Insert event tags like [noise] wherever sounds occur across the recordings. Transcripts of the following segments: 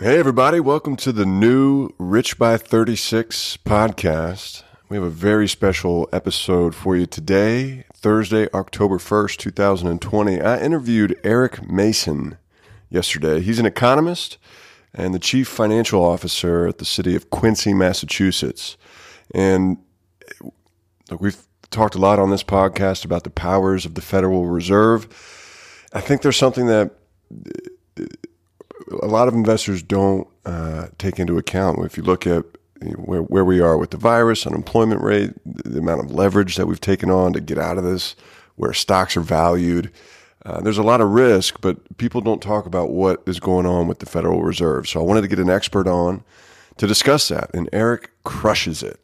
Hey, everybody. Welcome to the new Rich by 36 podcast. We have a very special episode for you today, Thursday, October 1st, 2020. I interviewed Eric Mason yesterday. He's an economist and the chief financial officer at the city of Quincy, Massachusetts. And look, we've talked a lot on this podcast about the powers of the Federal Reserve. I think there's something that a lot of investors don't uh, take into account. If you look at where, where we are with the virus, unemployment rate, the amount of leverage that we've taken on to get out of this, where stocks are valued, uh, there's a lot of risk, but people don't talk about what is going on with the Federal Reserve. So I wanted to get an expert on to discuss that, and Eric crushes it.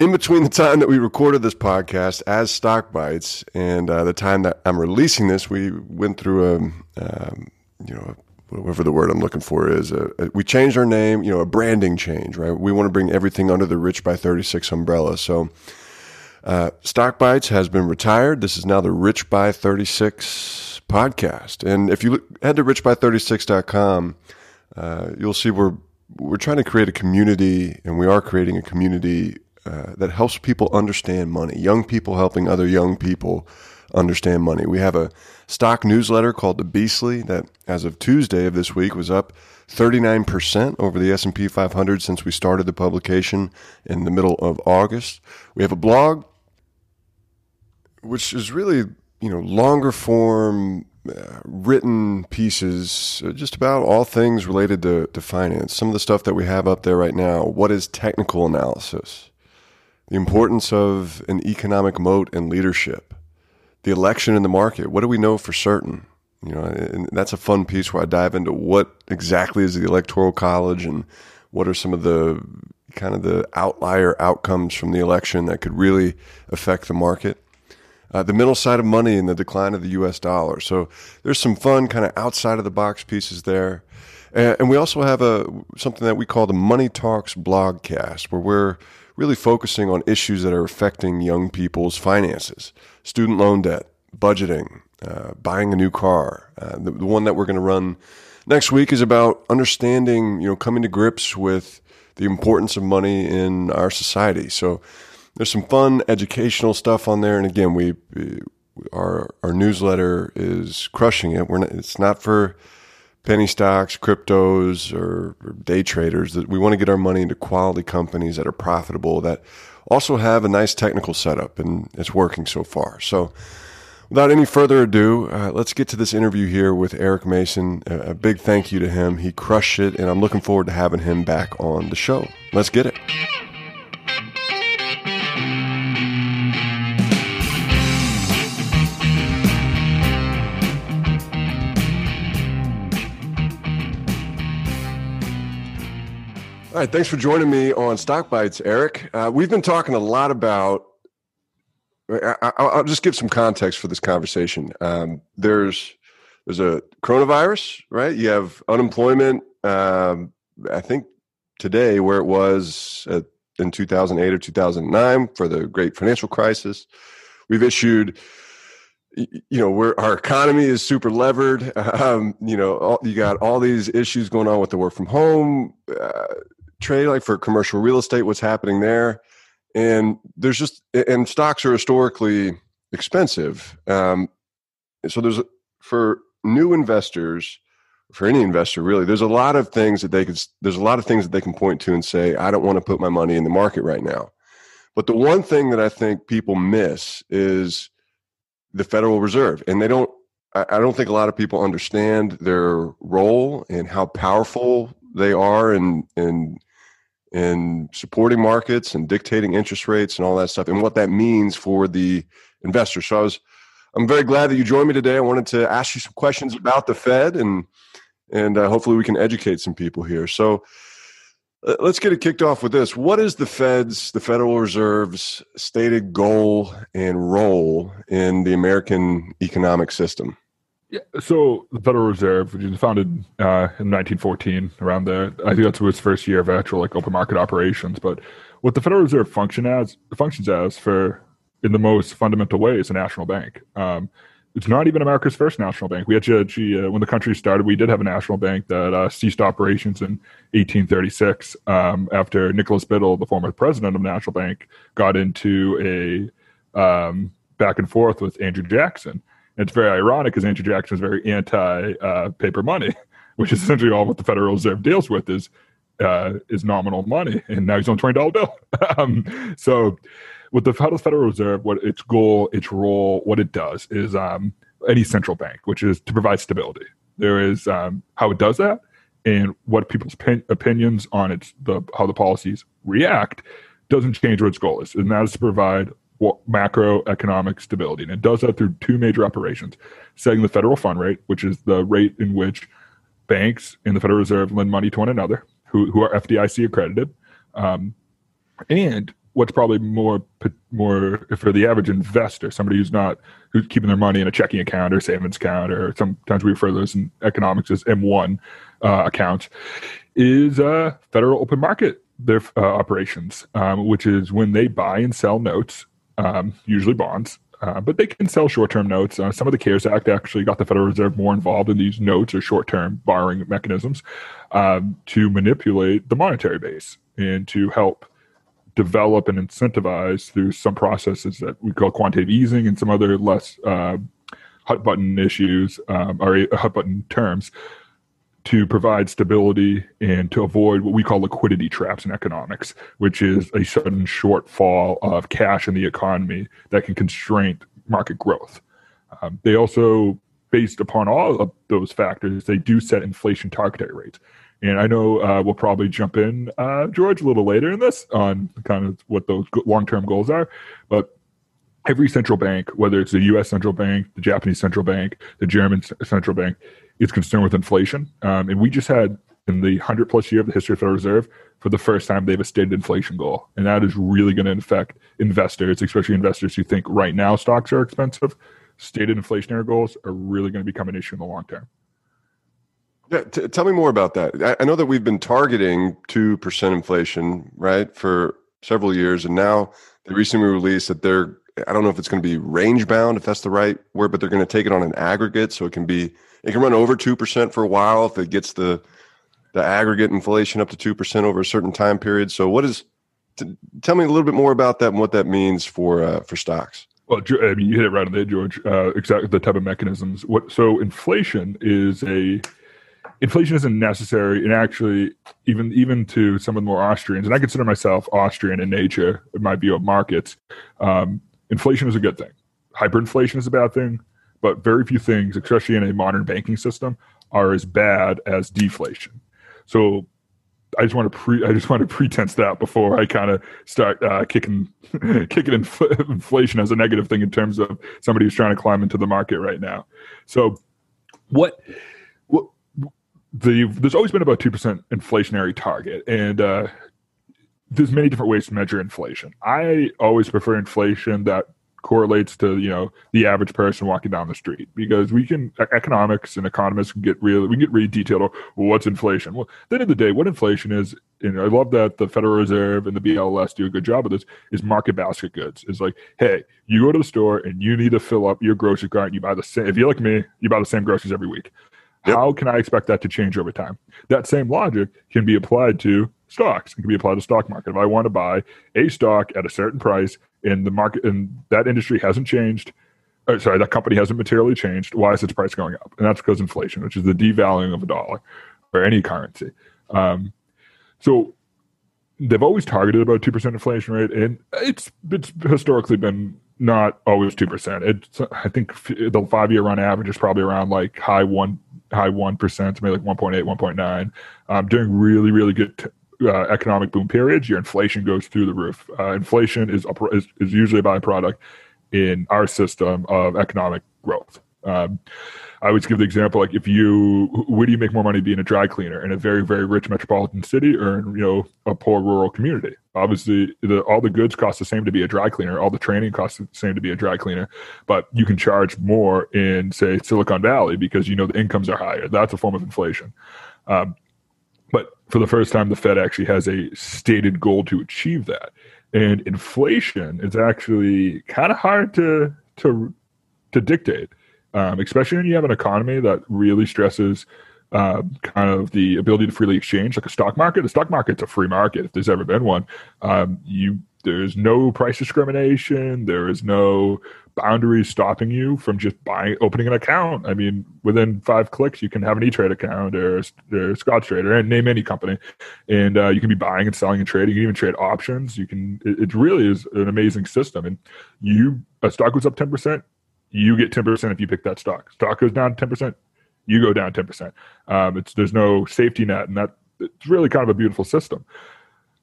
In between the time that we recorded this podcast as Stock Bites and uh, the time that I'm releasing this, we went through a, um, you know, whatever the word I'm looking for is. A, a, we changed our name, you know, a branding change, right? We want to bring everything under the Rich by 36 umbrella. So, uh, Stock Bites has been retired. This is now the Rich by 36 podcast. And if you look, head to richby36.com, uh, you'll see we're, we're trying to create a community, and we are creating a community uh, that helps people understand money. Young people helping other young people understand money. We have a stock newsletter called the Beastly that, as of Tuesday of this week, was up 39% over the S&P 500 since we started the publication in the middle of August. We have a blog, which is really you know longer form uh, written pieces uh, just about all things related to, to finance some of the stuff that we have up there right now what is technical analysis the importance of an economic moat and leadership the election in the market. What do we know for certain? You know, and that's a fun piece where I dive into what exactly is the electoral college and what are some of the kind of the outlier outcomes from the election that could really affect the market. Uh, the middle side of money and the decline of the U.S. dollar. So there's some fun kind of outside of the box pieces there. And, we also have a something that we call the Money Talks blogcast, where we're really focusing on issues that are affecting young people's finances student loan debt, budgeting, uh, buying a new car. Uh, the, the, one that we're going to run next week is about understanding, you know, coming to grips with the importance of money in our society. So there's some fun educational stuff on there. And again, we, our our newsletter is crushing it. We're not, it's not for penny stocks, cryptos, or, or day traders. That we want to get our money into quality companies that are profitable that also have a nice technical setup, and it's working so far. So, without any further ado, uh, let's get to this interview here with Eric Mason. A, a big thank you to him. He crushed it, and I'm looking forward to having him back on the show. Let's get it. All right, thanks for joining me on Stock Bites, Eric. Uh, we've been talking a lot about. I, will just give some context for this conversation. Um, there's there's a coronavirus, right? You have unemployment. Um, I think today, where it was at, in 2008 or 2009 for the great financial crisis, we've issued you know where our economy is super levered [laughs] um, you know all, you got all these issues going on with the work from home uh, trade like for commercial real estate what's happening there. And there's just and stocks are historically expensive. Um, so there's for new investors for any investor really there's a lot of things that they could there's a lot of things that they can point to and say i don't want to put my money in the market right now. But the one thing that i think people miss is the federal reserve and they don't i don't think a lot of people understand their role and how powerful they are and and in supporting markets and dictating interest rates and all that stuff and what that means for the investor. So I was I'm very glad that you joined me today. I wanted to ask you some questions about the Fed and and uh, hopefully we can educate some people here. So uh, let's get it kicked off with this. What is the Fed's, the Federal Reserve's stated goal and role in the American economic system? Yeah, so the Federal Reserve, which was founded uh, in 1914, around there, I think that's its first year of actual like open market operations. But what the Federal Reserve function as functions as for in the most fundamental way is a national bank. Um, it's not even America's first national bank. We actually, uh, when the country started, we did have a national bank that uh, ceased operations in 1836 um, after Nicholas Biddle, the former president of National Bank, got into a um, back and forth with Andrew Jackson. It's very ironic because Andrew Jackson is very anti uh, paper money, [laughs] which is essentially all what the Federal Reserve deals with is uh, is nominal money, and now he's on twenty dollar bill. [laughs] um, so with the Federal Reserve, what its goal, its role, what it does is um, any central bank, which is to provide stability. There is um, how it does that, and what people's pin- opinions on its the how the policies react doesn't change what its goal is, and that is to provide macroeconomic stability. And it does that through two major operations: setting the federal fund rate, which is the rate in which banks and the Federal Reserve lend money to one another, who who are FDIC accredited, um, and what's probably more more for the average investor, somebody who's not who's keeping their money in a checking account or savings account, or sometimes we refer to those in economics as M1 uh, accounts, is uh, federal open market their uh, operations, um, which is when they buy and sell notes, um, usually bonds. Uh, but they can sell short-term notes. Uh, some of the CARES Act actually got the Federal Reserve more involved in these notes or short-term borrowing mechanisms um, to manipulate the monetary base and to help develop and incentivize through some processes that we call quantitative easing and some other less uh, hot button issues um, or hot button terms to provide stability and to avoid what we call liquidity traps in economics, which is a sudden shortfall of cash in the economy that can constrain market growth. Um, they also, based upon all of those factors, they do set inflation target rates. And I know uh, we'll probably jump in, uh, George, a little later in this on kind of what those long term goals are. But every central bank, whether it's the US central bank, the Japanese central bank, the German central bank, is concerned with inflation. Um, and we just had, in the 100 plus year of the history of the Federal Reserve, for the first time, they have a stated inflation goal. And that is really going to affect investors, especially investors who think right now stocks are expensive. Stated inflationary goals are really going to become an issue in the long term. Yeah, t- tell me more about that. I, I know that we've been targeting two percent inflation, right, for several years, and now they recently released that they're. I don't know if it's going to be range bound, if that's the right word, but they're going to take it on an aggregate, so it can be it can run over two percent for a while if it gets the the aggregate inflation up to two percent over a certain time period. So, what is? T- tell me a little bit more about that and what that means for uh, for stocks. Well, I mean, you hit it right on the head, George. Uh, exactly the type of mechanisms. What so inflation is a inflation isn't necessary and actually even even to some of the more austrians and i consider myself austrian in nature in my view of markets um, inflation is a good thing hyperinflation is a bad thing but very few things especially in a modern banking system are as bad as deflation so I just want to pre I just want to pretense that before I kind of start uh, kicking [laughs] kicking infl- inflation as a negative thing in terms of somebody who's trying to climb into the market right now. So what the there's always been about two percent inflationary target, and uh, there's many different ways to measure inflation. I always prefer inflation that correlates to you know the average person walking down the street because we can economics and economists can get really we get really detailed on well, what's inflation well at the end of the day what inflation is and i love that the federal reserve and the bls do a good job of this is market basket goods it's like hey you go to the store and you need to fill up your grocery cart and you buy the same if you're like me you buy the same groceries every week Yep. How can I expect that to change over time? That same logic can be applied to stocks. It can be applied to stock market. If I want to buy a stock at a certain price and the market and that industry hasn't changed, or sorry, that company hasn't materially changed, why is its price going up? And that's because inflation, which is the devaluing of a dollar or any currency. Um, so they've always targeted about two percent inflation rate, and it's it's historically been not always two percent. It's I think the five year run average is probably around like high one high 1%, maybe like 1.8, 1.9. Um, during really, really good uh, economic boom periods, your inflation goes through the roof. Uh, inflation is, a, is, is usually a byproduct in our system of economic growth. Um, I always give the example like if you where do you make more money being a dry cleaner in a very very rich metropolitan city or in you know a poor rural community? Obviously, the, all the goods cost the same to be a dry cleaner, all the training costs the same to be a dry cleaner, but you can charge more in say Silicon Valley because you know the incomes are higher. That's a form of inflation. Um, for the first time, the Fed actually has a stated goal to achieve that. And inflation is actually kind of hard to to to dictate um, especially when you have an economy that really stresses uh, kind of the ability to freely exchange, like a stock market. The stock market's a free market if there's ever been one. Um, you there's no price discrimination. There is no boundaries stopping you from just buying, opening an account. I mean, within five clicks, you can have an E Trade account or, or Scottrade or name any company, and uh, you can be buying and selling and trading. You can even trade options. You can. It, it really is an amazing system. And you, a stock goes up ten percent, you get ten percent if you pick that stock. Stock goes down ten percent, you go down ten percent. Um, it's there's no safety net, and that it's really kind of a beautiful system.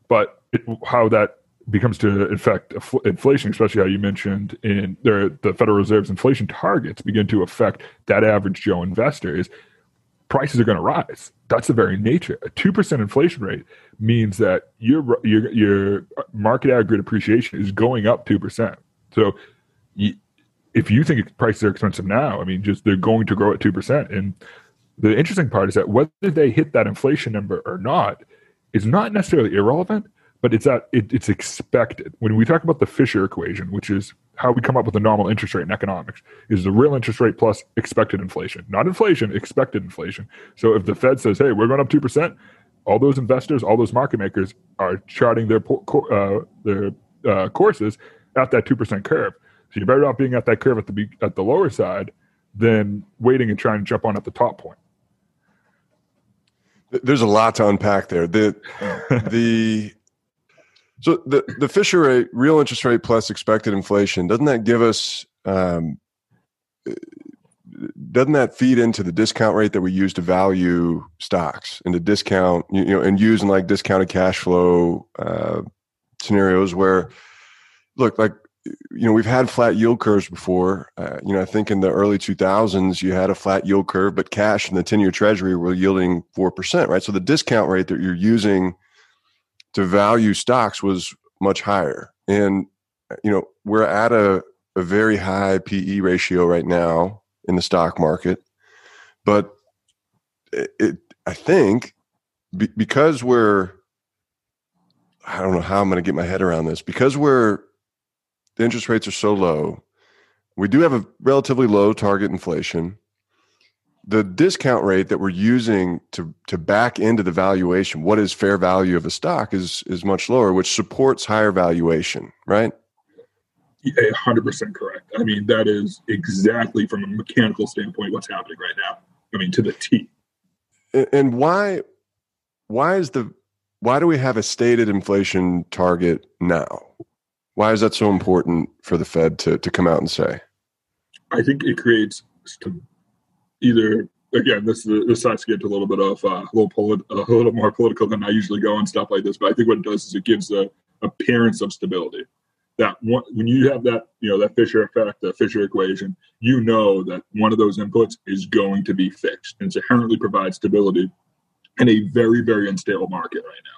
But it, how that becomes to affect inflation, especially how you mentioned in the, the Federal Reserve's inflation targets begin to affect that average Joe investor is prices are going to rise. That's the very nature. A two percent inflation rate means that your your your market aggregate appreciation is going up two percent. So, you, if you think prices are expensive now, I mean, just they're going to grow at two percent. And the interesting part is that whether they hit that inflation number or not is not necessarily irrelevant but it's that it, it's expected. When we talk about the Fisher equation, which is how we come up with the normal interest rate in economics, is the real interest rate plus expected inflation, not inflation, expected inflation. So if the Fed says, "Hey, we're going up two percent," all those investors, all those market makers are charting their uh, their uh, courses at that two percent curve. So you're better off being at that curve at the at the lower side than waiting and trying to jump on at the top point. There's a lot to unpack there. The [laughs] the so the the Fisher rate, real interest rate plus expected inflation, doesn't that give us? Um, doesn't that feed into the discount rate that we use to value stocks and to discount you know and using like discounted cash flow uh, scenarios where look like you know we've had flat yield curves before uh, you know i think in the early 2000s you had a flat yield curve but cash and the 10 year treasury were yielding 4% right so the discount rate that you're using to value stocks was much higher. And, you know, we're at a, a very high PE ratio right now in the stock market. But it, it I think be, because we're, I don't know how I'm going to get my head around this, because we're, the interest rates are so low, we do have a relatively low target inflation the discount rate that we're using to to back into the valuation, what is fair value of a stock, is is much lower, which supports higher valuation, right? hundred percent correct. I mean, that is exactly from a mechanical standpoint what's happening right now. I mean, to the T. And why why is the why do we have a stated inflation target now? Why is that so important for the Fed to to come out and say? I think it creates either again, this this starts to get to a little bit of uh, a little polit- a little more political than I usually go and stuff like this. But I think what it does is it gives a appearance of stability. That one, when you have that, you know, that Fisher effect, the Fisher equation, you know that one of those inputs is going to be fixed, and it inherently provides stability in a very, very unstable market right now.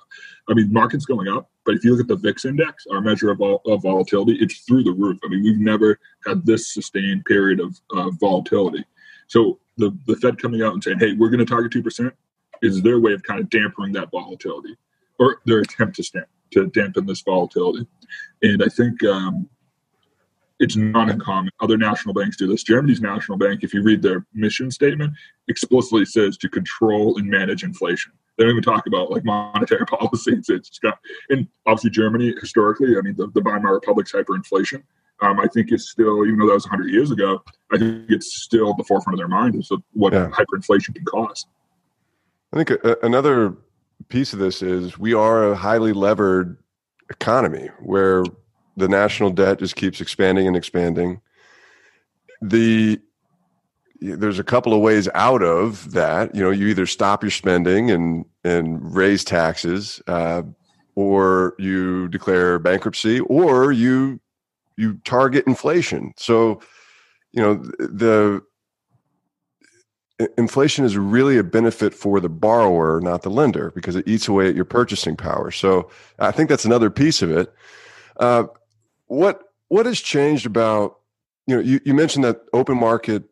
I mean, market's going up, but if you look at the VIX index, our measure of, vol- of volatility, it's through the roof. I mean, we've never had this sustained period of uh, volatility. So the, the Fed coming out and saying, hey, we're going to target 2% is their way of kind of dampening that volatility or their attempt to, stamp, to dampen this volatility. And I think um, it's not uncommon. Other national banks do this. Germany's national bank, if you read their mission statement, explicitly says to control and manage inflation. They don't even talk about like monetary [laughs] policy. It's, it's got, and obviously Germany historically, I mean, the, the Weimar Republic's hyperinflation um, I think it's still, even though that was 100 years ago, I think it's still at the forefront of their mind to what yeah. hyperinflation can cause. I think a, another piece of this is we are a highly levered economy where the national debt just keeps expanding and expanding. The there's a couple of ways out of that. You know, you either stop your spending and and raise taxes, uh, or you declare bankruptcy, or you you target inflation. So, you know, the inflation is really a benefit for the borrower, not the lender, because it eats away at your purchasing power. So, I think that's another piece of it. Uh, what what has changed about you know you, you mentioned that open market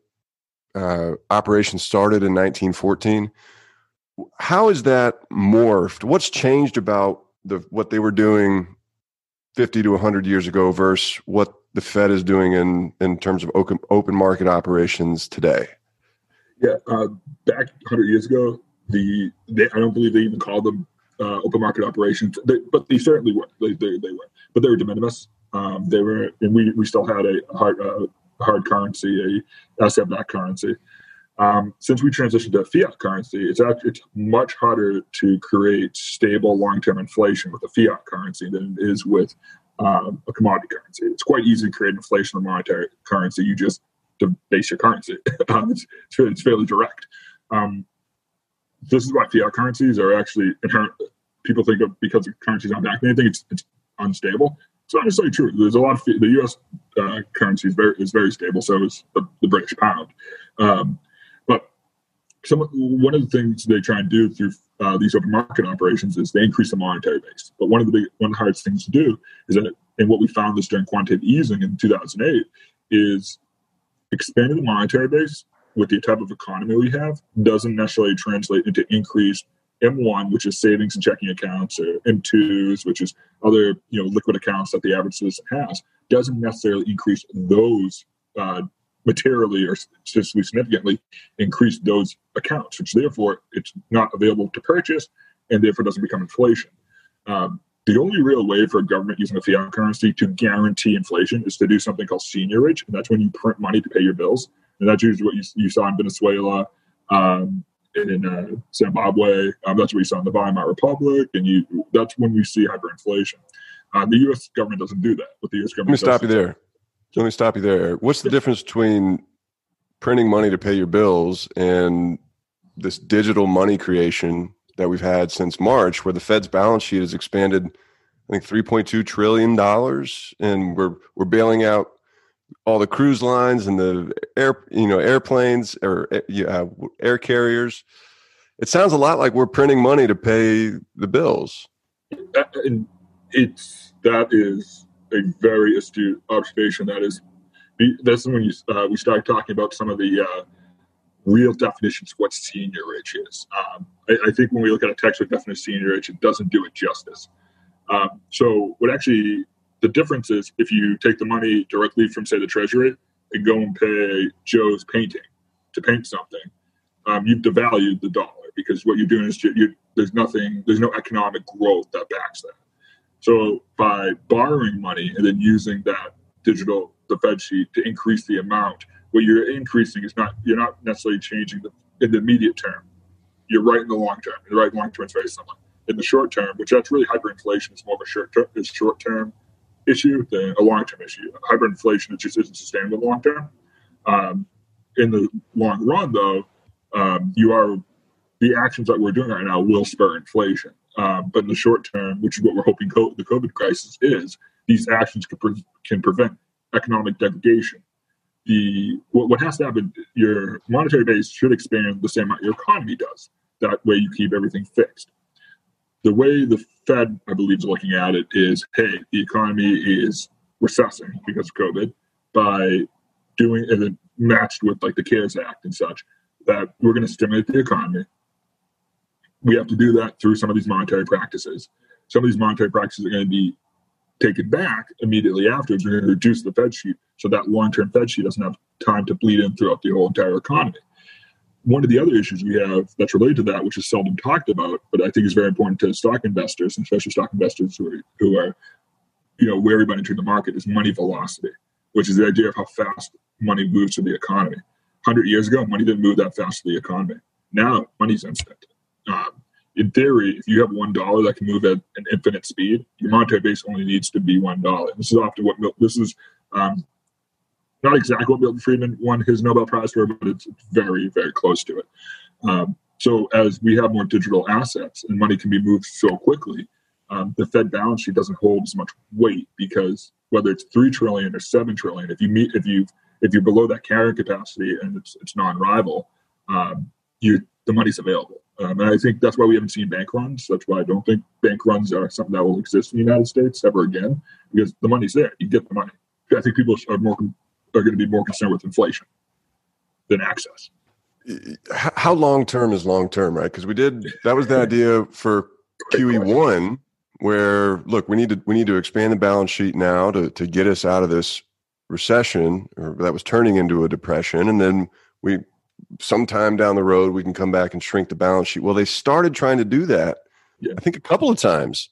uh, operations started in 1914. How is that morphed? What's changed about the what they were doing 50 to 100 years ago versus what the Fed is doing in in terms of open open market operations today? Yeah, uh, back 100 years ago, the they, I don't believe they even called them uh, open market operations, they, but they certainly were. They, they, they were, but they were de minimis. Um, they were, and we, we still had a hard uh, hard currency, a asset backed currency. Um, since we transitioned to fiat currency, it's actually it's much harder to create stable long term inflation with a fiat currency than it is with um, a commodity currency. It's quite easy to create inflation with monetary currency. You just debase your currency. [laughs] um, it's, it's, fairly direct. Um, this is why fiat currencies are actually inherent. People think of because the currencies aren't backing anything, it's, it's unstable. It's not necessarily true. There's a lot of the U.S. Uh, currency is very is very stable. So is the, the British pound. Um, some one of the things they try and do through uh, these open market operations is they increase the monetary base. But one of the big one of the hardest things to do is that, and what we found this during quantitative easing in 2008 is expanding the monetary base with the type of economy we have doesn't necessarily translate into increased M1, which is savings and checking accounts, or M2s, which is other you know liquid accounts that the average citizen has, doesn't necessarily increase those uh, materially or statistically significantly increase those accounts, which therefore it's not available to purchase and therefore doesn't become inflation. Um, the only real way for a government using a fiat currency to guarantee inflation is to do something called seigniorage, and that's when you print money to pay your bills. And that's usually what you, you saw in Venezuela, um, in uh, Zimbabwe. Um, that's what you saw in the Weimar Republic, and you that's when we see hyperinflation. Uh, the U.S. government doesn't do that. What the U.S. government let me stop you there. Let me stop you there. What's the difference between printing money to pay your bills and this digital money creation that we've had since March, where the Fed's balance sheet has expanded, I think, three point two trillion dollars, and we're we're bailing out all the cruise lines and the air, you know, airplanes or uh, air carriers. It sounds a lot like we're printing money to pay the bills. it's that is a very astute observation. That is, that's when you, uh, we start talking about some of the uh, real definitions of what seigniorage is. Um, I, I, think when we look at a textbook definition of seigniorage, it doesn't do it justice. Um, so, what actually the difference is if you take the money directly from, say, the treasury and go and pay Joe's painting to paint something, um, you've devalued the dollar because what you're doing is you, there's nothing, there's no economic growth that backs that. So by borrowing money and then using that digital, the Fed sheet to increase the amount, what you're increasing is not, you're not necessarily changing the, in the immediate term. You're right in the long term. The right long term is very similar. In the short term, which that's really hyperinflation, is more of a short term, is short term issue than a long term issue. Hyperinflation it just isn't sustainable long term. Um, in the long run, though, um, you are the actions that we're doing right now will spur inflation. Um, but in the short term, which is what we're hoping co- the COVID crisis is, these actions can, pre- can prevent economic degradation. The what, what has to happen, your monetary base should expand the same amount your economy does. That way, you keep everything fixed. The way the Fed, I believe, is looking at it is, hey, the economy is recessing because of COVID by doing and then matched with like the CARES Act and such, that we're going to stimulate the economy we have to do that through some of these monetary practices. Some of these monetary practices are going to be taken back immediately afterwards. We're going to reduce the Fed sheet so that long term Fed sheet doesn't have time to bleed in throughout the whole entire economy. One of the other issues we have that's related to that, which is seldom talked about, but I think is very important to stock investors, and especially stock investors who are, who are you know, wary about entering the market, is money velocity, which is the idea of how fast money moves through the economy. 100 years ago, money didn't move that fast through the economy. Now, money's instant um, in theory, if you have one dollar that can move at an infinite speed, your monetary base only needs to be one dollar. This is often what this is um, not exactly what Milton Friedman won his Nobel Prize for, but it's very, very close to it. Um, so as we have more digital assets and money can be moved so quickly, um, the Fed balance sheet doesn't hold as much weight because whether it's three trillion or seven trillion, if you meet if you if you're below that carrying capacity and it's it's non-rival, um, you the money's available. Um, and I think that's why we haven't seen bank runs. That's why I don't think bank runs are something that will exist in the United States ever again because the money's there. You get the money. I think people are more are going to be more concerned with inflation than access. How long term is long term, right? Because we did that was the idea for [laughs] QE one, where look, we need to we need to expand the balance sheet now to to get us out of this recession or that was turning into a depression and then we sometime down the road we can come back and shrink the balance sheet. Well they started trying to do that yeah. i think a couple of times.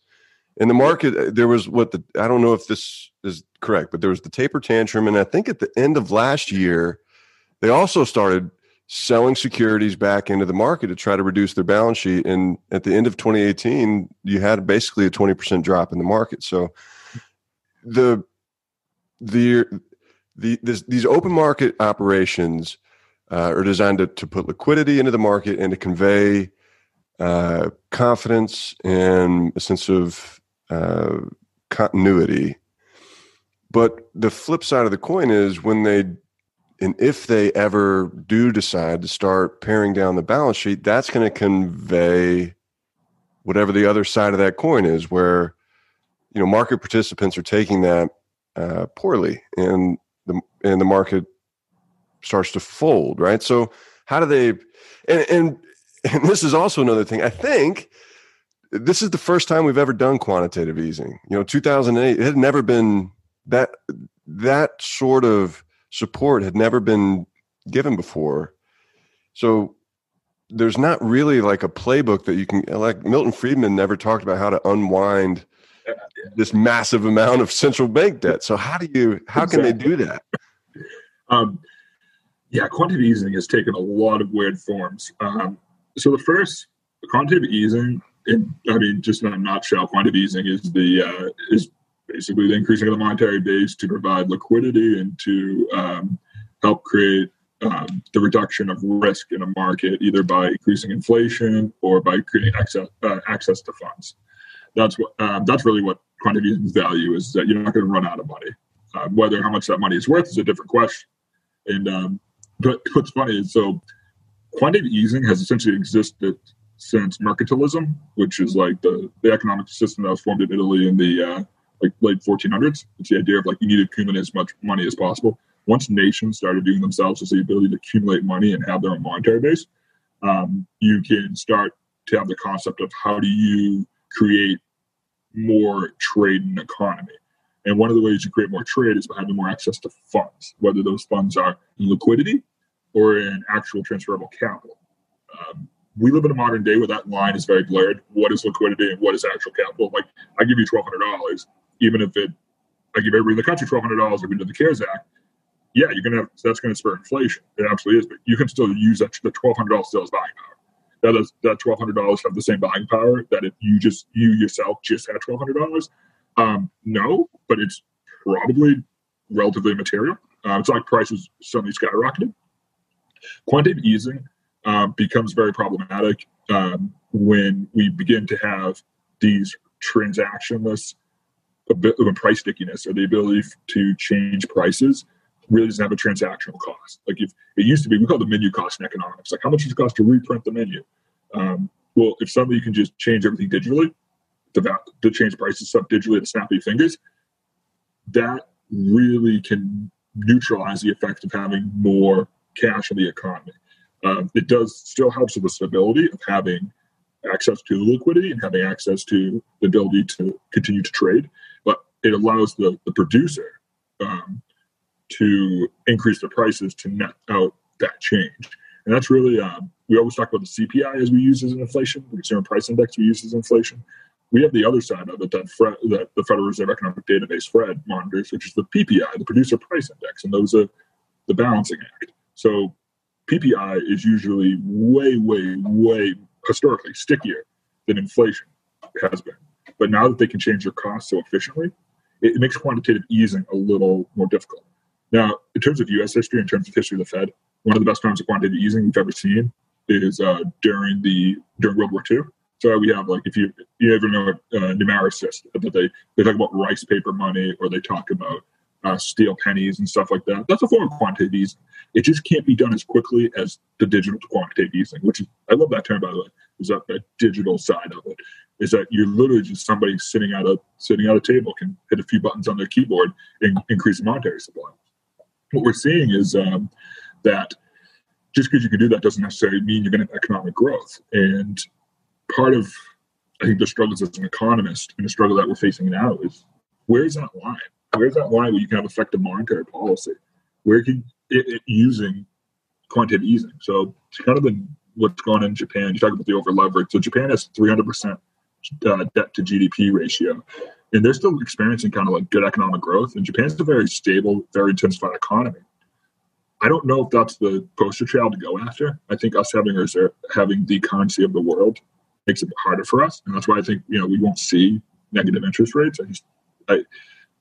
In the market uh, there was what the i don't know if this is correct but there was the taper tantrum and i think at the end of last year they also started selling securities back into the market to try to reduce their balance sheet and at the end of 2018 you had basically a 20% drop in the market. So the the the this, these open market operations uh, are designed to, to put liquidity into the market and to convey uh, confidence and a sense of uh, continuity. But the flip side of the coin is when they and if they ever do decide to start paring down the balance sheet, that's going to convey whatever the other side of that coin is, where you know market participants are taking that uh, poorly, and the and the market starts to fold, right? So how do they? And, and and this is also another thing. I think this is the first time we've ever done quantitative easing. You know, 2008 it had never been that that sort of support had never been given before. So there's not really like a playbook that you can like Milton Friedman never talked about how to unwind this massive amount of central bank debt. So how do you how can they do that? Um, yeah, quantitative easing has taken a lot of weird forms. Um, so the first quantitative easing, in, I mean, just in a nutshell, quantitative easing is the uh, is basically the increasing of the monetary base to provide liquidity and to um, help create um, the reduction of risk in a market, either by increasing inflation or by creating access uh, access to funds that's what um, that's really what quantitative easing's value is that you're not going to run out of money. Uh, whether how much that money is worth is a different question. And um, but [laughs] what's funny is so quantitative easing has essentially existed since mercantilism, which is like the, the economic system that was formed in Italy in the uh, like late 1400s. It's the idea of like you need to accumulate as much money as possible. Once nations started doing themselves as the ability to accumulate money and have their own monetary base, um, you can start to have the concept of how do you create more trade and economy. And one of the ways you create more trade is by having more access to funds, whether those funds are in liquidity or in actual transferable capital. Um, we live in a modern day where that line is very blurred. What is liquidity and what is actual capital? Like, I give you twelve hundred dollars, even if it, I give everybody in the country twelve hundred dollars according do the CARES Act. Yeah, you're gonna have that's gonna spur inflation. It absolutely is, but you can still use that. The twelve hundred dollars still is buying power that is that twelve hundred dollars have the same buying power that if you just you yourself just had twelve hundred dollars? Um, no, but it's probably relatively material. Uh, it's like prices suddenly skyrocketed. Quantitative easing uh, becomes very problematic um, when we begin to have these transactionless a bit of a price stickiness or the ability to change prices really doesn't have a transactional cost. Like if it used to be, we call the menu cost in economics. Like how much does it cost to reprint the menu? Um, well, if suddenly you can just change everything digitally, to, to change prices stuff digitally at the snap of your fingers, that really can neutralize the effect of having more cash in the economy. Um, it does still helps with the stability of having access to liquidity and having access to the ability to continue to trade, but it allows the, the producer um, to increase the prices to net out that change. And that's really, um, we always talk about the CPI as we use as an inflation, the consumer price index we use as inflation. We have the other side of it that, that the Federal Reserve Economic Database, FRED, monitors, which is the PPI, the producer price index. And those are the balancing act. So PPI is usually way, way, way historically stickier than inflation has been. But now that they can change their costs so efficiently, it, it makes quantitative easing a little more difficult. Now, in terms of U.S. history, in terms of history of the Fed, one of the best times of quantitative easing we've ever seen is uh, during the during World War II. So we have like if you you ever know uh, numericist that they they talk about rice paper money or they talk about uh, steel pennies and stuff like that. That's a form of quantitative easing. It just can't be done as quickly as the digital quantitative easing, which is I love that term by the way. Is that that digital side of it? Is that you're literally just somebody sitting at a sitting at a table can hit a few buttons on their keyboard and increase the monetary supply what we're seeing is um, that just because you can do that doesn't necessarily mean you're going to have economic growth. And part of, I think, the struggles as an economist and the struggle that we're facing now is where is that line? where's that line where you can have effective monetary policy? Where can it, it using quantitative easing? So it's kind of the what's going on in Japan. You talk about the over leverage. So Japan has 300 percent uh, debt to GDP ratio, and they're still experiencing kind of like good economic growth. And Japan's a very stable, very intensified economy. I don't know if that's the poster child to go after. I think us having reserve, having the currency of the world makes it harder for us, and that's why I think you know we won't see negative interest rates. I just I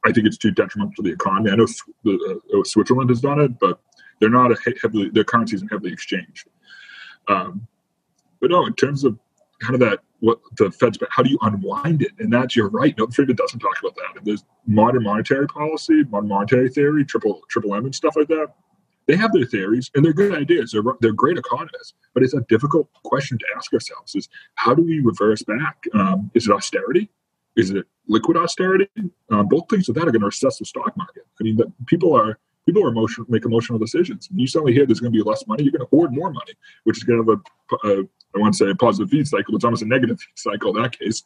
I think it's too detrimental to the economy. I know uh, Switzerland has done it, but they're not a heavily their currency isn't heavily exchanged. Um, but no, in terms of kind of that what the Fed's how do you unwind it? And that's you're right. No, the Fed doesn't talk about that. And there's modern monetary policy, modern monetary theory, triple triple M and stuff like that they have their theories and they're good ideas. They're, they're great economists, but it's a difficult question to ask ourselves: is how do we reverse back? Um, is it austerity? Is it liquid austerity? Um, both things of that are going to recess the stock market. I mean, the, people are people are emotional, make emotional decisions. You suddenly hear there's going to be less money, you're going to hoard more money, which is going to have a, a I want to say a positive feed cycle. It's almost a negative feed cycle in that case.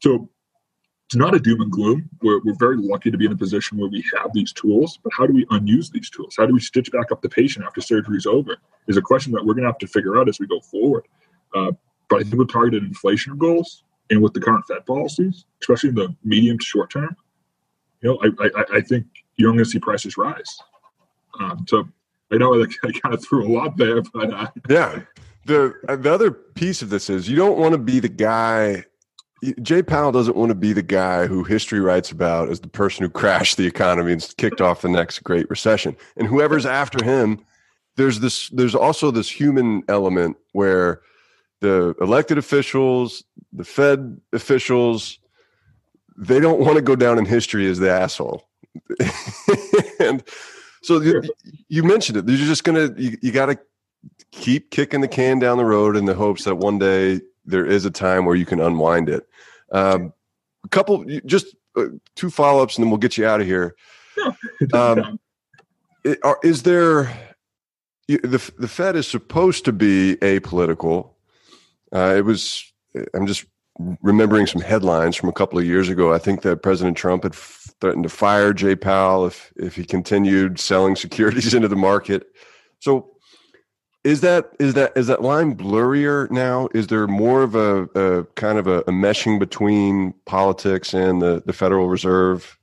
So it's not a doom and gloom. We're, we're very lucky to be in a position where we have these tools, but how do we unuse these tools? How do we stitch back up the patient after surgery is over? Is a question that we're going to have to figure out as we go forward. Uh, but I think with targeted inflation goals and with the current Fed policies, especially in the medium to short term, you know, I, I, I think you're going to see prices rise. Um, so I know I, I kind of threw a lot there, but uh, yeah. The the other piece of this is you don't want to be the guy Jay Powell doesn't want to be the guy who history writes about as the person who crashed the economy and kicked off the next great recession. And whoever's after him, there's this there's also this human element where the elected officials, the Fed officials, they don't want to go down in history as the asshole. [laughs] and so you, you, mentioned it. You're just gonna you, you got to keep kicking the can down the road in the hopes that one day there is a time where you can unwind it. Um, a couple, just uh, two follow ups, and then we'll get you out of here. [laughs] Um, is there the the Fed is supposed to be apolitical? Uh, it was. I'm just remembering some headlines from a couple of years ago. I think that President Trump had threatened to fire Jay Powell if if he continued selling securities [laughs] into the market. So is that is that is that line blurrier now? Is there more of a, a kind of a, a, meshing between politics and the, the Federal Reserve?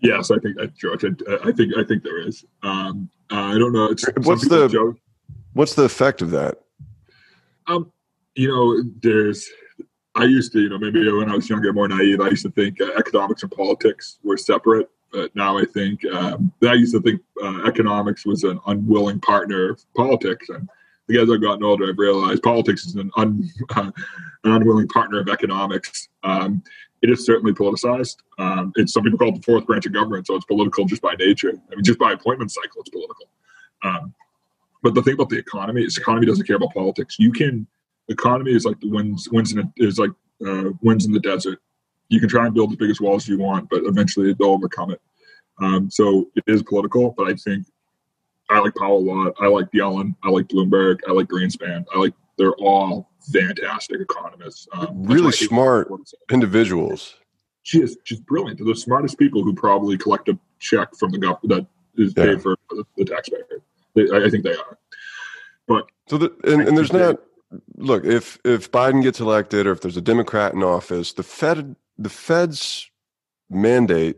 Yes, I think that George. I, I think I think there is. Um, uh, I don't know. It's, what's the joke. what's the effect of that? Um, you know, there's. I used to, you know, maybe when I was younger, more naive. I used to think uh, economics and politics were separate but now I think um, I used to think uh, economics was an unwilling partner of politics, and as I've gotten older, I've realized politics is an, un, [laughs] uh, an unwilling partner of economics. Um, it is certainly politicized. Um, it's some people call it the fourth branch of government, so it's political just by nature. I mean, just by appointment cycle, it's political. Um, but the thing about the economy is, the economy doesn't care about politics. You can, economy is like the winds, winds in is like uh, winds in the desert you can try and build the biggest walls you want, but eventually they'll overcome it. Um, so it is political, but I think I like Powell a lot. I like Yellen. I like Bloomberg. I like Greenspan. I like they're all fantastic economists. Um, really smart individuals. She is just brilliant. They're the smartest people who probably collect a check from the government that is paid for the, the taxpayer. They, I, I think they are. But so the, and, and there's not look if if Biden gets elected or if there's a Democrat in office, the Fed the Fed's mandate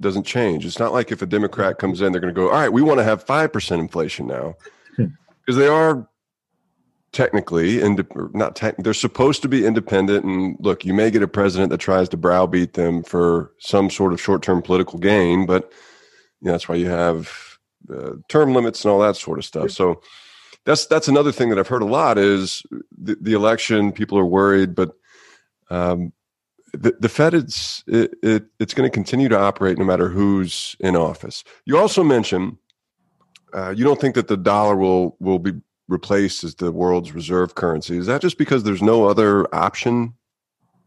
doesn't change. It's not like if a Democrat comes in, they're going to go, all right, we want to have 5% inflation now. Because hmm. they are technically, and not tech, they're supposed to be independent. And look, you may get a president that tries to browbeat them for some sort of short term political gain, but you know, that's why you have uh, term limits and all that sort of stuff. So that's that's another thing that I've heard a lot is the, the election. People are worried, but um, the, the Fed is it, it, it's going to continue to operate no matter who's in office. You also mentioned uh, you don't think that the dollar will will be replaced as the world's reserve currency. Is that just because there's no other option?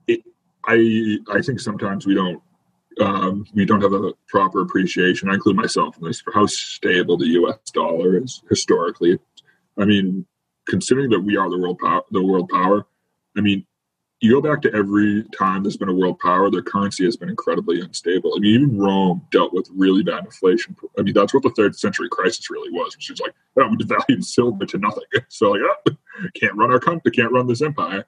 It, I I think sometimes we don't um, we don't have a proper appreciation. I include myself in this for how stable the U.S. dollar is historically. I mean, considering that we are the world power, the world power. I mean, you go back to every time there's been a world power, their currency has been incredibly unstable. I mean, even Rome dealt with really bad inflation. I mean, that's what the third century crisis really was, which is like, oh, we devalued silver to nothing. [laughs] So like, oh, can't run our country, can't run this empire.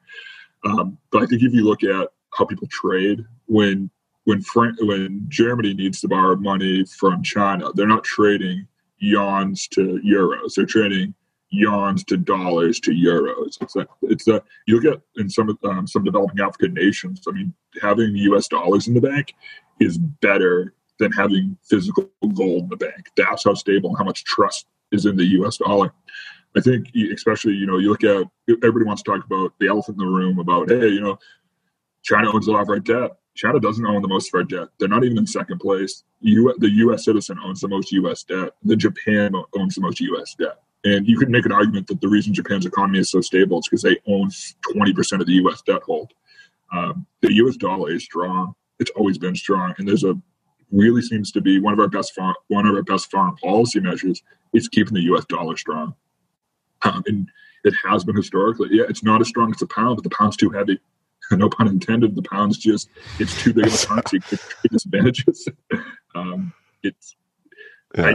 Um, but I think if you look at how people trade when when when Germany needs to borrow money from China, they're not trading yuans to euros. They're trading yuans to dollars to euros. It's a, it's a you look at in some um, some developing African nations. I mean, having U.S. dollars in the bank is better than having physical gold in the bank. That's how stable and how much trust is in the U.S. dollar. I think, especially you know, you look at everybody wants to talk about the elephant in the room about hey, you know, China owns a lot of our debt. China doesn't own the most of our debt. They're not even in second place. U- the U.S. citizen owns the most U.S. debt. The Japan owns the most U.S. debt. And you could make an argument that the reason Japan's economy is so stable is because they own 20% of the U.S. debt hold. Um, the U.S. dollar is strong. It's always been strong, and there's a really seems to be one of our best foreign, one of our best foreign policy measures is keeping the U.S. dollar strong. Um, and it has been historically. Yeah, it's not as strong as the pound, but the pound's too heavy. [laughs] no pun intended. The pound's just it's too big of a currency to disadvantages. [laughs] um, it's yeah. I,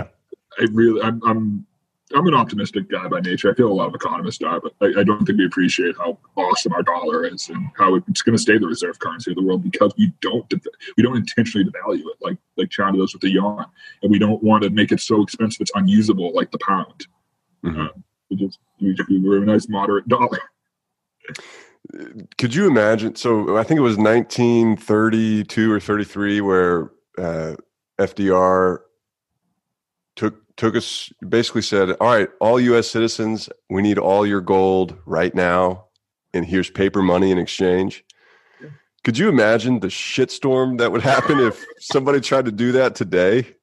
I really I'm, I'm I'm an optimistic guy by nature. I feel a lot of economists are, but I, I don't think we appreciate how awesome our dollar is and how it's going to stay the reserve currency of the world because we don't we don't intentionally devalue it like like China does with the yuan, and we don't want to make it so expensive it's unusable like the pound. Mm-hmm. Uh, we just we, we're a nice moderate dollar. Could you imagine? So I think it was 1932 or 33 where uh, FDR took us basically said, "All right, all U.S. citizens, we need all your gold right now, and here's paper money in exchange." Could you imagine the shitstorm that would happen if [laughs] somebody tried to do that today?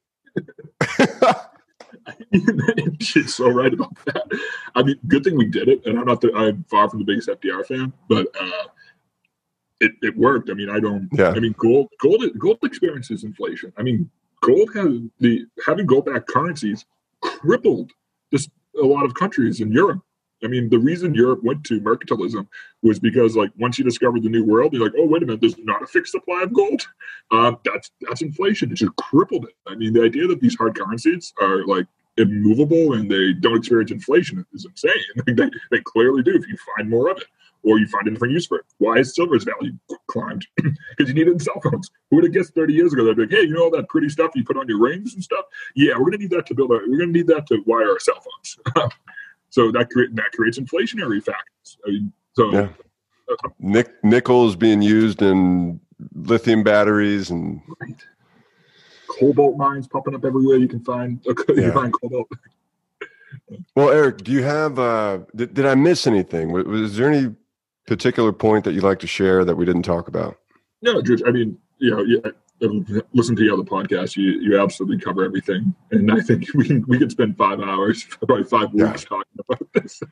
[laughs] She's so right about that. I mean, good thing we did it, and I'm not. The, I'm far from the biggest FDR fan, but uh, it, it worked. I mean, I don't. Yeah. I mean, gold gold gold experiences inflation. I mean, gold has the having gold backed currencies crippled just a lot of countries in Europe. I mean, the reason Europe went to mercantilism was because, like, once you discovered the New World, you're like, oh, wait a minute, there's not a fixed supply of gold. Uh, that's that's inflation. It just crippled it. I mean, the idea that these hard currencies are like immovable and they don't experience inflation is insane. [laughs] they, they clearly do if you find more of it or you find a different use for it. Why is silver's value climbed? [clears throat] Because you need it in cell phones. Who would have guessed 30 years ago they'd be like, hey, you know all that pretty stuff you put on your rings and stuff? Yeah, we're gonna need that to build our we're gonna need that to wire our cell phones. [laughs] so that create that creates inflationary factors. I mean, so yeah. uh, Nick, nickel is being used in lithium batteries and right. cobalt mines popping up everywhere you can find [laughs] you yeah. can find cobalt. [laughs] well, Eric, do you have? Uh, did, did I miss anything? Was, was there any particular point that you'd like to share that we didn't talk about? No, George. I mean, you know, yeah, listen to the other podcast. You you absolutely cover everything, and I think we can, we could spend five hours, [laughs] probably five weeks yeah. talking about this.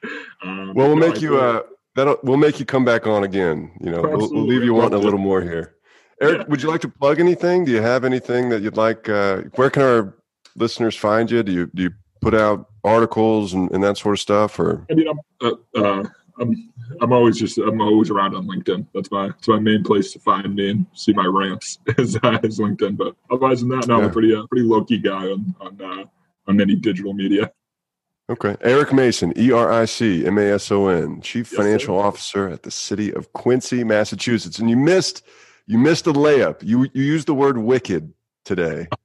Um, well, we'll make I you uh, that'll we'll make you come back on again. You know, we'll, we'll, leave you wanting a little more here. Eric, yeah. would you like to plug anything? Do you have anything that you'd like? Uh, where can our listeners find you? Do you do you put out articles and, and that sort of stuff? Or I mean, I'm uh, uh I'm I'm always just I'm always around on LinkedIn. That's my that's my main place to find me and see my rants [laughs] is, uh, is LinkedIn. But otherwise than that, no, yeah. I'm a pretty uh, pretty low key guy on on uh, on any digital media. Okay, Eric Mason, E R I C M A S O N, Chief yes, Financial sir. Officer at the City of Quincy, Massachusetts, and you missed you missed a layup. You you used the word wicked today. [laughs]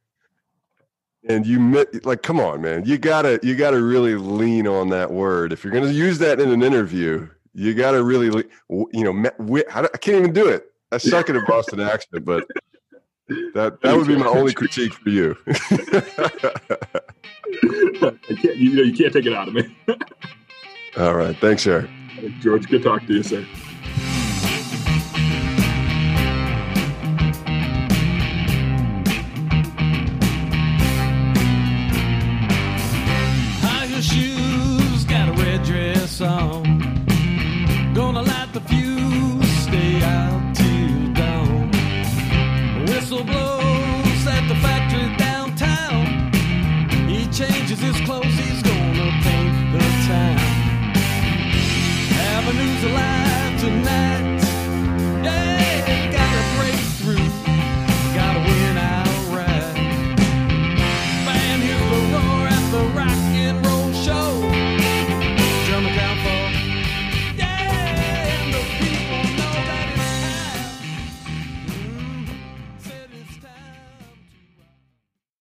And you like, come on, man! You gotta, you gotta really lean on that word if you're going to use that in an interview you got to really, you know, I can't even do it. I suck at a Boston accent, but that that would be my only critique for you. [laughs] I can't, you, you can't take it out of me. All right. Thanks, Eric. George, good talk to you, sir.